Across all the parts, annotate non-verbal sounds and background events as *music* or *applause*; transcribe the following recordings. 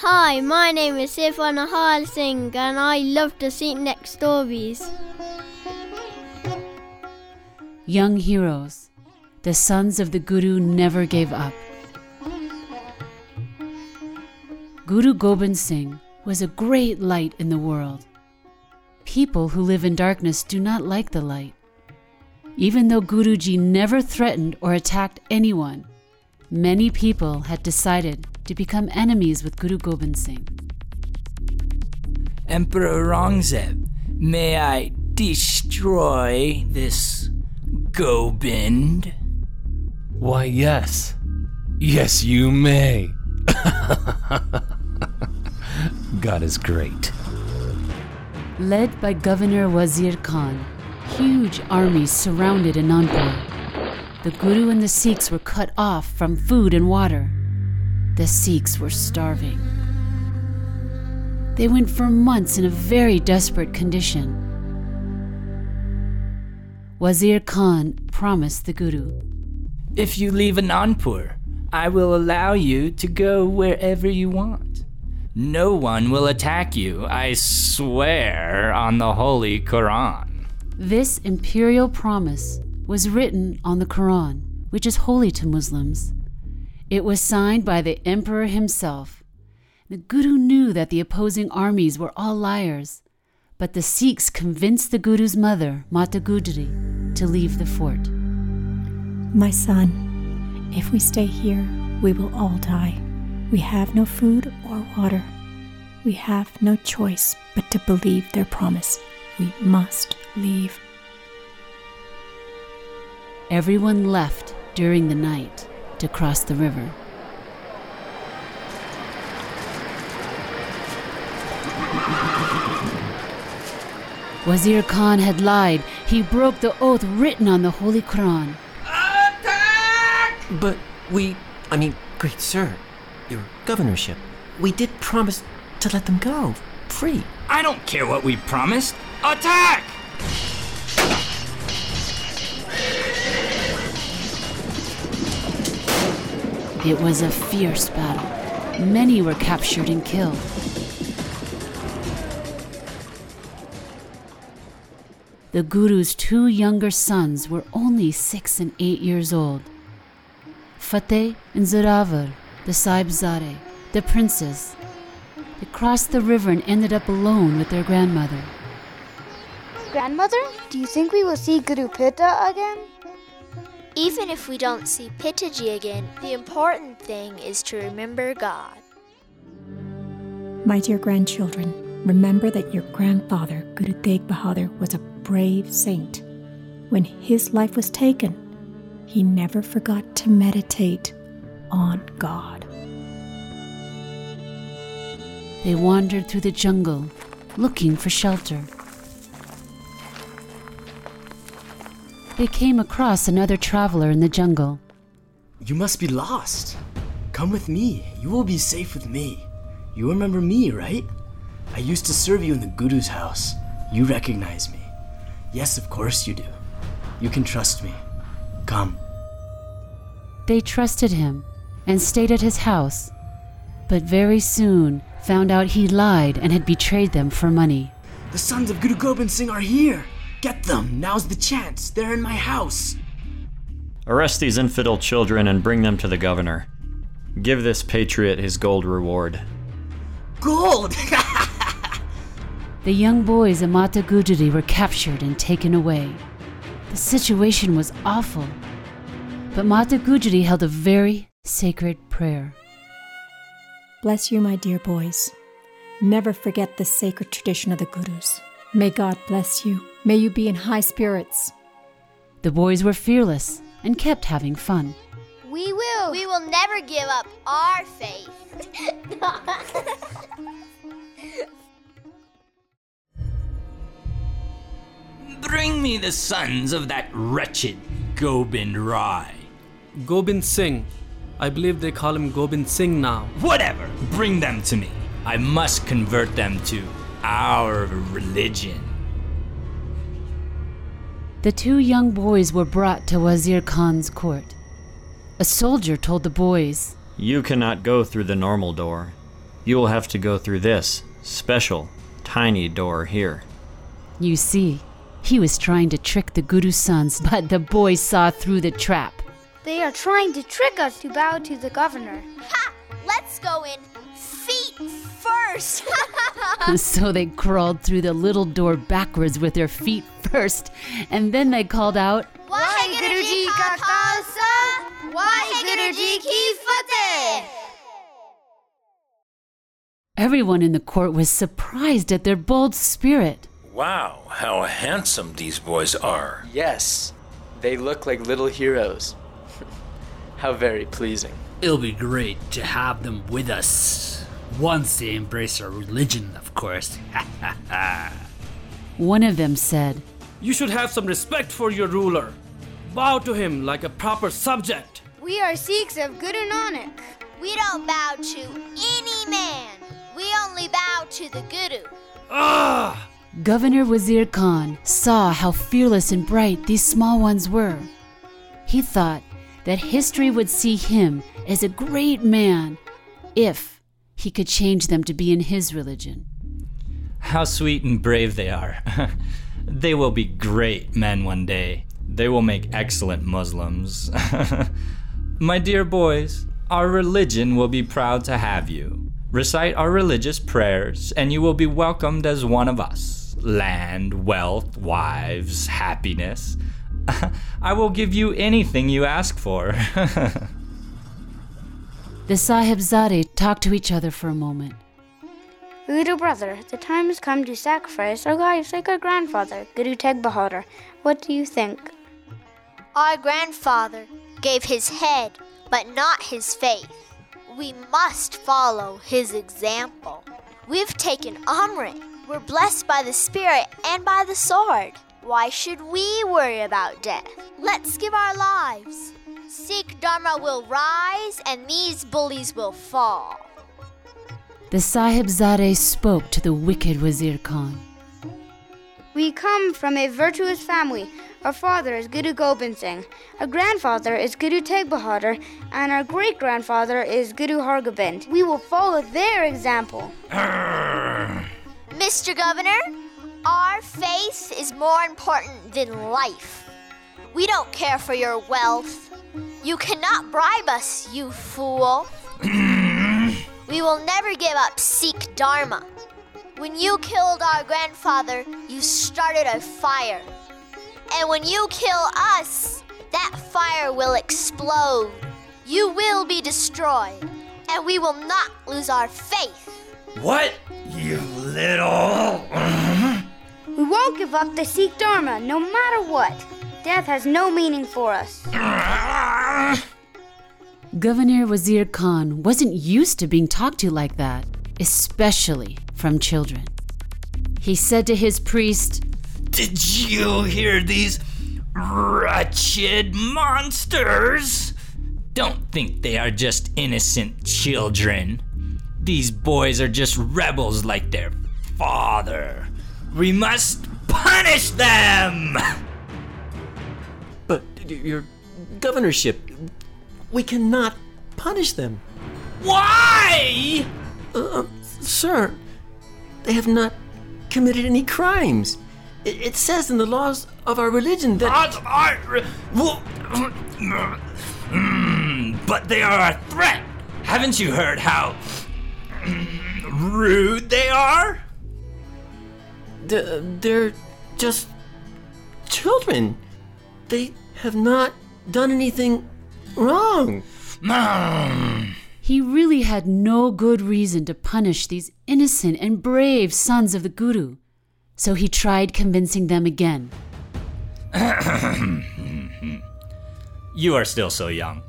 Hi, my name is Sifan Nahal Singh and I love to see next stories. Young heroes, the sons of the Guru never gave up. Guru Gobind Singh was a great light in the world. People who live in darkness do not like the light. Even though Guruji never threatened or attacked anyone, many people had decided to become enemies with Guru Gobind Singh. Emperor Aurangzeb, may I destroy this Gobind? Why, yes. Yes, you may. *laughs* God is great. Led by Governor Wazir Khan, huge armies surrounded Anandpur. The Guru and the Sikhs were cut off from food and water. The Sikhs were starving. They went for months in a very desperate condition. Wazir Khan promised the Guru If you leave Anandpur, I will allow you to go wherever you want. No one will attack you, I swear on the Holy Quran. This imperial promise was written on the Quran, which is holy to Muslims. It was signed by the emperor himself. The Guru knew that the opposing armies were all liars, but the Sikhs convinced the Guru's mother, Mata Gujri, to leave the fort. My son, if we stay here, we will all die. We have no food or water. We have no choice but to believe their promise. We must leave. Everyone left during the night to cross the river. Wazir Khan had lied. He broke the oath written on the Holy Quran. Attack! But we, I mean, great sir, your governorship, we did promise to let them go free. I don't care what we promised. Attack! It was a fierce battle. Many were captured and killed. The Guru's two younger sons were only six and eight years old. Fateh and Zorawar, the Sahibzade, the princes. They crossed the river and ended up alone with their grandmother. Grandmother, do you think we will see Guru Pita again? Even if we don't see Pitaji again, the important thing is to remember God. My dear grandchildren, remember that your grandfather, Guru Tegh Bahadur, was a brave saint. When his life was taken, he never forgot to meditate on God. They wandered through the jungle, looking for shelter. They came across another traveler in the jungle. You must be lost. Come with me. You will be safe with me. You remember me, right? I used to serve you in the Guru's house. You recognize me. Yes, of course you do. You can trust me. Come. They trusted him and stayed at his house, but very soon found out he lied and had betrayed them for money. The sons of Guru Gobind Singh are here. Get them. Now's the chance. They're in my house. Arrest these infidel children and bring them to the governor. Give this patriot his gold reward. Gold! *laughs* The young boys of Mata Gujari were captured and taken away. The situation was awful. But Mata Gujari held a very sacred prayer. Bless you, my dear boys. Never forget the sacred tradition of the Gurus. May God bless you. May you be in high spirits. The boys were fearless and kept having fun. We will. We will never give up our faith. *laughs* Bring me the sons of that wretched Gobind Rai. Gobind Singh. I believe they call him Gobind Singh now. Whatever, bring them to me. I must convert them to our religion. The two young boys were brought to Wazir Khan's court. A soldier told the boys, You cannot go through the normal door. You will have to go through this special, tiny door here. You see, he was trying to trick the Guru's sons, but the boys saw through the trap. They are trying to trick us to bow to the governor. Ha! Let's go in feet first. *laughs* *laughs* so they crawled through the little door backwards with their feet first, and then they called out, Waheguru Ji ka Khalsa, Waheguru Ji ki Fateh. Everyone in the court was surprised at their bold spirit. Wow, how handsome these boys are. Yes, they look like little heroes. *laughs* how very pleasing. It'll be great to have them with us. Once they embrace our religion, of course. *laughs* One of them said, You should have some respect for your ruler. Bow to him like a proper subject. We are Sikhs of Guru Nanak. We don't bow to any man. We only bow to the Guru. Ah! Governor Wazir Khan saw how fearless and bright these small ones were. He thought that history would see him as a great man if he could change them to be in his religion. How sweet and brave they are. *laughs* they will be great men one day. They will make excellent Muslims. *laughs* My dear boys, our religion will be proud to have you. Recite our religious prayers, and you will be welcomed as one of us land, wealth, wives, happiness. *laughs* I will give you anything you ask for. *laughs* the Sahibzade talked to each other for a moment. Little brother, the time has come to sacrifice our lives like our grandfather, Guru Tegh Bahadur. What do you think? Our grandfather gave his head, but not his faith. We must follow his example. We've taken Amrit. We're blessed by the Spirit and by the sword. Why should we worry about death? Let's give our lives. Sikh Dharma will rise and these bullies will fall. The Sahibzade spoke to the wicked Wazir Khan. We come from a virtuous family. Our father is Guru Gobind Singh, our grandfather is Guru Tegh Bahadur, and our great grandfather is Guru Hargobind. We will follow their example. Mr. Governor, our faith is more important than life. We don't care for your wealth. You cannot bribe us, you fool. *clears throat* we will never give up Sikh Dharma. When you killed our grandfather, you started a fire. And when you kill us, that fire will explode. You will be destroyed, and we will not lose our faith. What? You little. we won't give up the Sikh Dharma no matter what. Death has no meaning for us. *laughs* Governor Wazir Khan wasn't used to being talked to like that, especially from children. He said to his priest, Did you hear these wretched monsters? Don't think they are just innocent children. These boys are just rebels like their father. We must punish them! But, your governorship, we cannot punish them. Why? Uh, sir, they have not committed any crimes. It, it, says in the laws of our religion that. but they are a threat. Haven't you heard how rude they are? They're just children. They have not done anything wrong. He really had no good reason to punish these innocent and brave sons of the Guru, so he tried convincing them again. *coughs* you are still so young.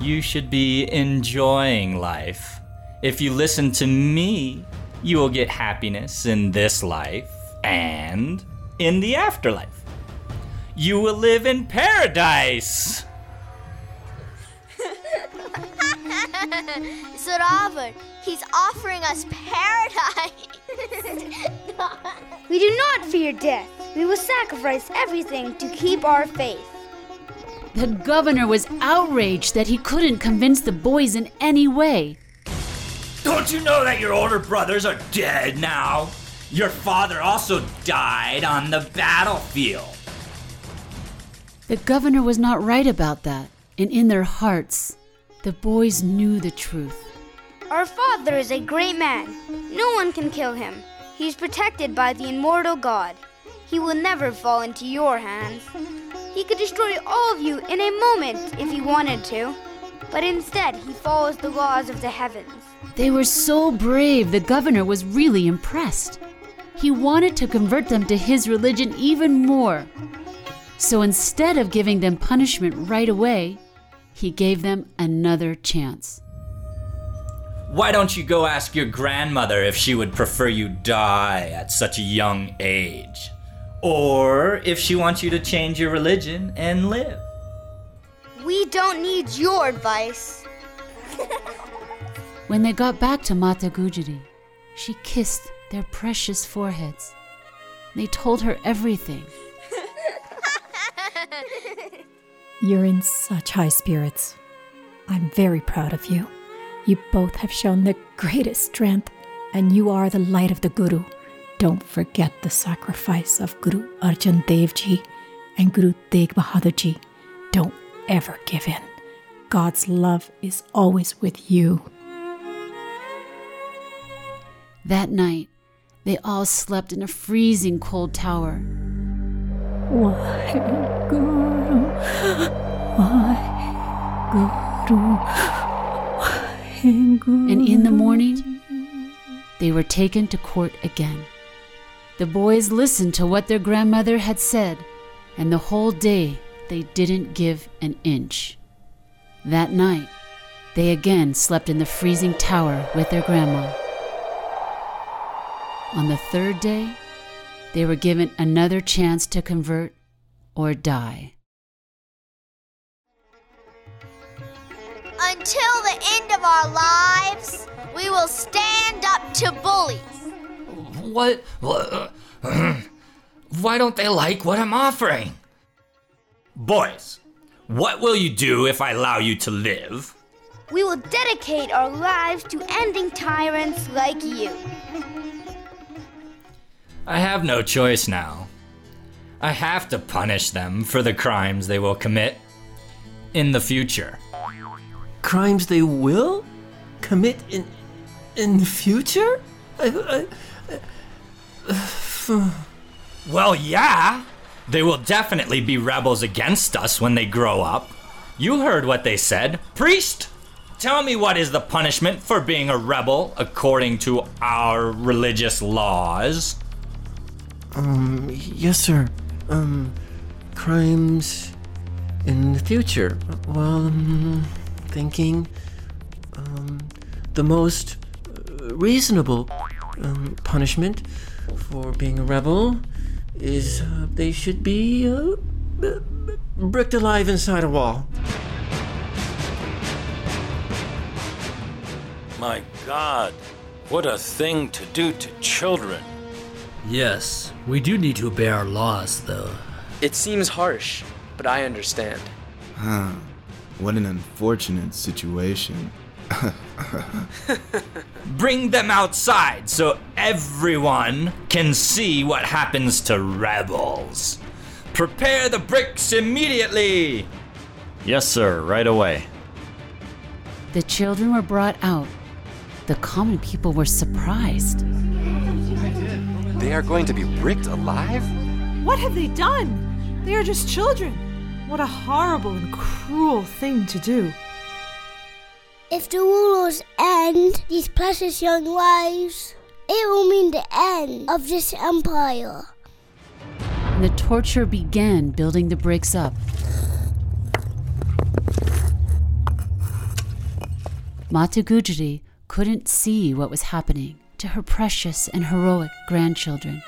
You should be enjoying life. If you listen to me, you will get happiness in this life and in the afterlife. You will live in paradise. *laughs* Zorawar, he's offering us paradise. *laughs* we do not fear death. We will sacrifice everything to keep our faith. The governor was outraged that he couldn't convince the boys in any way. Don't you know that your older brothers are dead now? Your father also died on the battlefield. The governor was not right about that, and in their hearts, the boys knew the truth. Our father is a great man. No one can kill him. He is protected by the immortal God. He will never fall into your hands. He could destroy all of you in a moment if he wanted to, but instead he follows the laws of the heavens. They were so brave, the governor was really impressed. He wanted to convert them to his religion even more. So instead of giving them punishment right away, he gave them another chance. Why don't you go ask your grandmother if she would prefer you die at such a young age? Or if she wants you to change your religion and live? We don't need your advice. *laughs* When they got back to Mata Gujari, she kissed their precious foreheads. They told her everything. *laughs* You're in such high spirits. I'm very proud of you. You both have shown the greatest strength, and you are the light of the Guru. Don't forget the sacrifice of Guru Arjan Dev Ji and Guru Tegh Bahadur Ji. Don't ever give in. God's love is always with you. That night, they all slept in a freezing cold tower. Waheguru, Waheguru. And in the morning, they were taken to court again. The boys listened to what their grandmother had said, and the whole day they didn't give an inch. That night, they again slept in the freezing tower with their grandma. On the third day, they were given another chance to convert or die. Until the end of our lives, we will stand up to bullies. What? what *clears throat* why don't they like what I'm offering? Boys, what will you do if I allow you to live? We will dedicate our lives to ending tyrants like you. I have no choice now. I have to punish them for the crimes they will commit in the future. Crimes they will commit in in the future? I, I, *sighs* well, yeah. They will definitely be rebels against us when they grow up. You heard what they said. Priest, tell me what is the punishment for being a rebel according to our religious laws? Um, yes, sir. Um, crimes in the future. Well, um, thinking, um, the most uh, reasonable um, punishment for being a rebel is uh, they should be uh, b- b- bricked alive inside a wall. My God, what a thing to do to children. Yes, we do need to obey our laws, though. It seems harsh, but I understand. Huh. What an unfortunate situation. *laughs* Bring them outside so everyone can see what happens to rebels. Prepare the bricks immediately! Yes, sir, right away. The children were brought out. The common people were surprised. They are going to be bricked alive? What have they done? They are just children. What a horrible and cruel thing to do. If the rulers end these precious young lives, it will mean the end of this empire. And the torture began building the bricks up. Mata Gujari couldn't see what was happening to her precious and heroic grandchildren.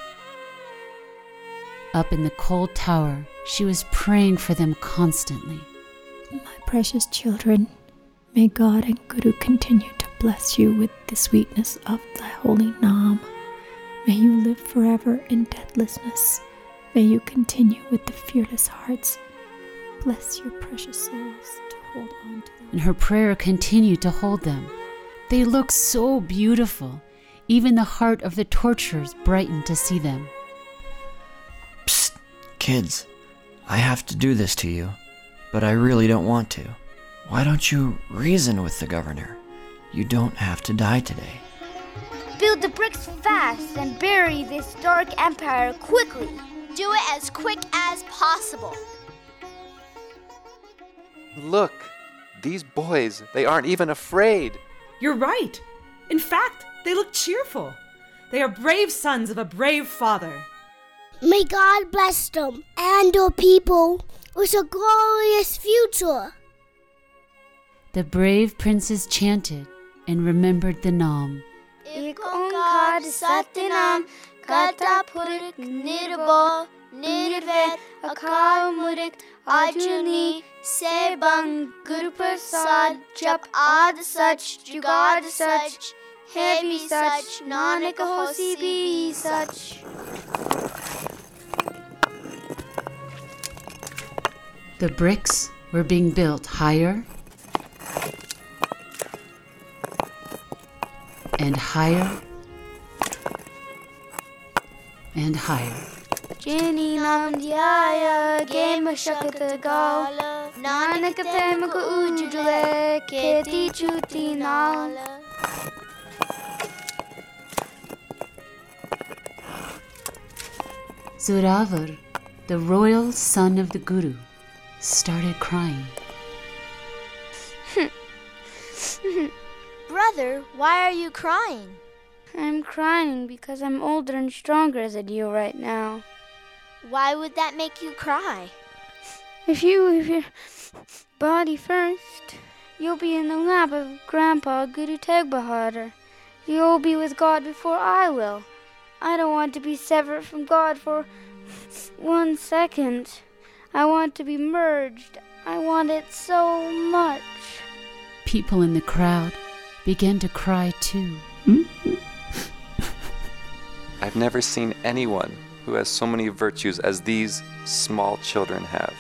Up in the cold tower, she was praying for them constantly. My precious children, may God and Guru continue to bless you with the sweetness of the holy Nam. May you live forever in deathlessness. May you continue with the fearless hearts. Bless your precious souls to hold on to them. And her prayer continued to hold them. They looked so beautiful. Even the heart of the torturers brightened to see them. Psst, kids. I have to do this to you, but I really don't want to. Why don't you reason with the governor? You don't have to die today. Build the bricks fast and bury this dark empire quickly. Do it as quick as possible. Look, these boys, they aren't even afraid. You're right. In fact, they look cheerful. They are brave sons of a brave father. May God bless them and our people with a glorious future. The brave princes chanted and remembered the Nam. Ik onkar satinam karta purakh nirbhau nirvair akal murik ajuni sebang guru prasad jap ad sach jugad sach hai bhi sach nanak hosi bhi sach The bricks were being built higher and higher and higher. Jenny nam diaya game shakata gala nanak them ko ujule keti chuti nala Zorawar, the royal son of the Guru, started crying. *laughs* Brother, why are you crying? I'm crying because I'm older and stronger than you right now. Why would that make you cry? If you leave your body first, you'll be in the lap of Grandpa Guru Teg Bahadur. You'll be with God before I will. I don't want to be severed from God for one second. I want to be merged. I want it so much. People in the crowd began to cry too. Hmm? *laughs* I've never seen anyone who has so many virtues as these small children have.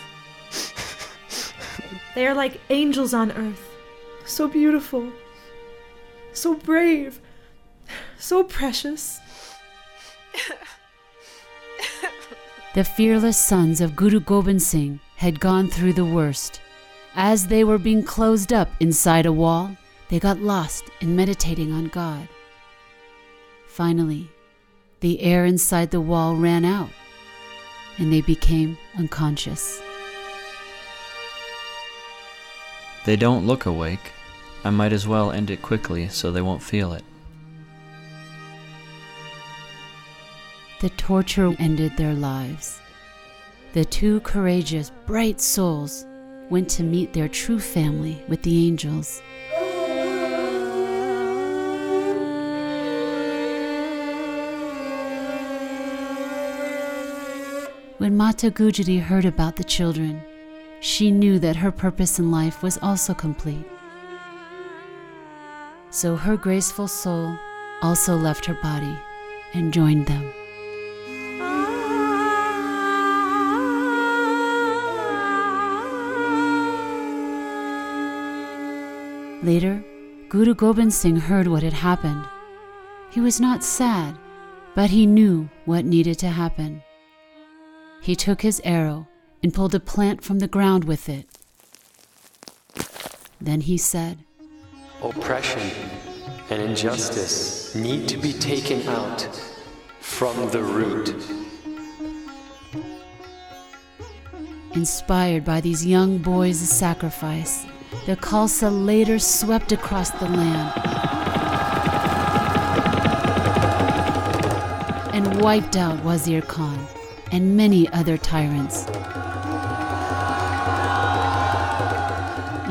*laughs* They are like angels on earth. So beautiful. So brave. So precious. *laughs* The fearless sons of Guru Gobind Singh had gone through the worst. As they were being closed up inside a wall, they got lost in meditating on God. Finally, the air inside the wall ran out, and they became unconscious. They don't look awake. I might as well end it quickly so they won't feel it. The torture ended their lives. The two courageous, bright souls went to meet their true family with the angels. When Mata Gujari heard about the children, she knew that her purpose in life was also complete. So her graceful soul also left her body and joined them. Later, Guru Gobind Singh heard what had happened. He was not sad, but he knew what needed to happen. He took his arrow and pulled a plant from the ground with it. Then he said, Oppression and injustice need to be taken out from the root. Inspired by these young boys' sacrifice, the Khalsa later swept across the land and wiped out Wazir Khan and many other tyrants.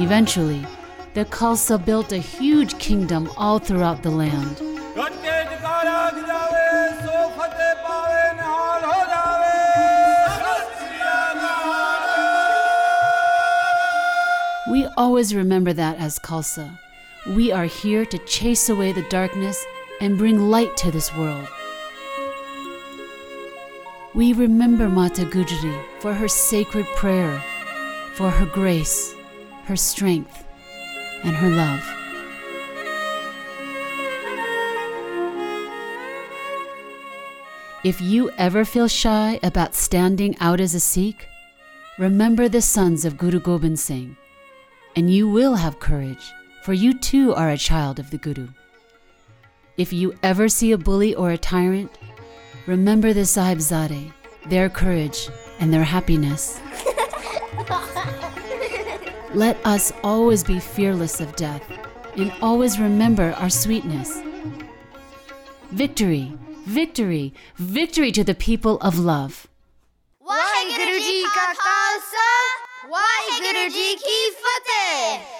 Eventually, the Khalsa built a huge kingdom all throughout the land. Always remember that as Khalsa. We are here to chase away the darkness and bring light to this world. We remember Mata Gujri for her sacred prayer, for her grace, her strength, and her love. If you ever feel shy about standing out as a Sikh, remember the sons of Guru Gobind Singh and you will have courage, for you too are a child of the Guru. If you ever see a bully or a tyrant, remember the Sahibzade, their courage, and their happiness. *laughs* Let us always be fearless of death and always remember our sweetness. Victory, victory, victory to the people of love. Waheguruji Ki Fateh!